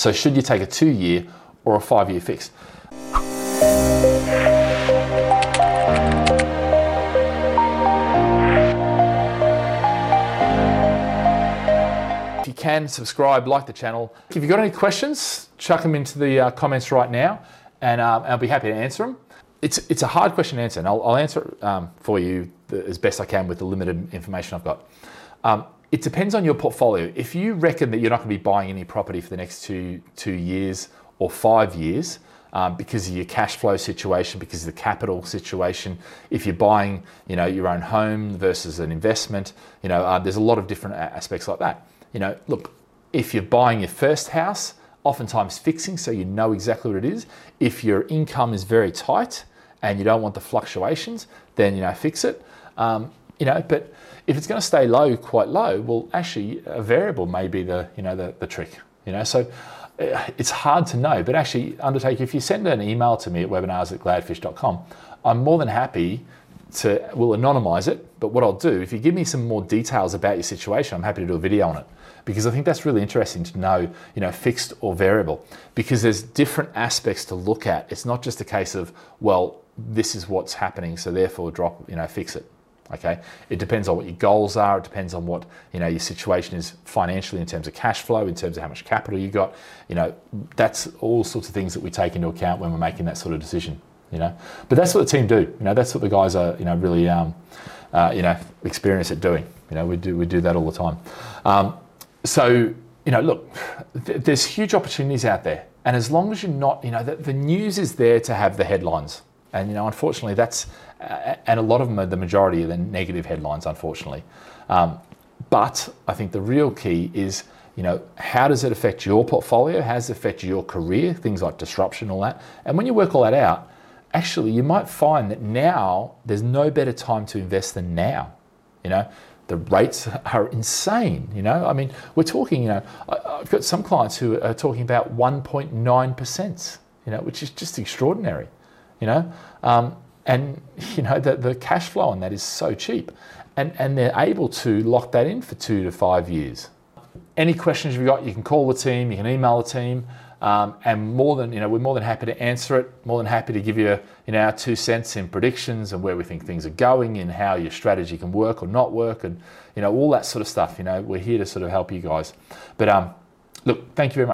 So, should you take a two year or a five year fix? If you can, subscribe, like the channel. If you've got any questions, chuck them into the uh, comments right now and um, I'll be happy to answer them. It's, it's a hard question to answer, and I'll, I'll answer it um, for you as best I can with the limited information I've got. Um, it depends on your portfolio. If you reckon that you're not going to be buying any property for the next two, two years or five years, um, because of your cash flow situation, because of the capital situation. If you're buying, you know, your own home versus an investment, you know, uh, there's a lot of different aspects like that. You know, look, if you're buying your first house, oftentimes fixing so you know exactly what it is. If your income is very tight and you don't want the fluctuations, then you know fix it. Um, you know, but if it's going to stay low, quite low, well, actually a variable may be the you know the, the trick. You know, so uh, it's hard to know. But actually, undertake if you send an email to me at webinars at gladfish.com, I'm more than happy to we'll anonymize it. But what I'll do, if you give me some more details about your situation, I'm happy to do a video on it because I think that's really interesting to know, you know, fixed or variable, because there's different aspects to look at. It's not just a case of, well, this is what's happening, so therefore drop, you know, fix it. Okay, it depends on what your goals are. It depends on what you know your situation is financially in terms of cash flow, in terms of how much capital you got. You know, that's all sorts of things that we take into account when we're making that sort of decision. You know, but that's what the team do. You know, that's what the guys are. You know, really, um, uh, you know, experienced at doing. You know, we do we do that all the time. Um, so, you know, look, th- there's huge opportunities out there. And as long as you're not, you know, the, the, news is there to have the headlines. And, you know, unfortunately, that's, uh, and a lot of them are the majority of the negative headlines, unfortunately. Um, but I think the real key is, you know, how does it affect your portfolio? How does it affect your career? Things like disruption, all that. And when you work all that out, actually, you might find that now there's no better time to invest than now. You know, the rates are insane. You know, I mean, we're talking. You know, I've got some clients who are talking about 1.9 percent. You know, which is just extraordinary. You know, um, and you know the, the cash flow on that is so cheap, and and they're able to lock that in for two to five years. Any questions you've got, you can call the team, you can email the team. Um, and more than you know, we're more than happy to answer it. More than happy to give you, you know, our two cents in predictions and where we think things are going and how your strategy can work or not work, and you know, all that sort of stuff. You know, we're here to sort of help you guys. But um, look, thank you very much.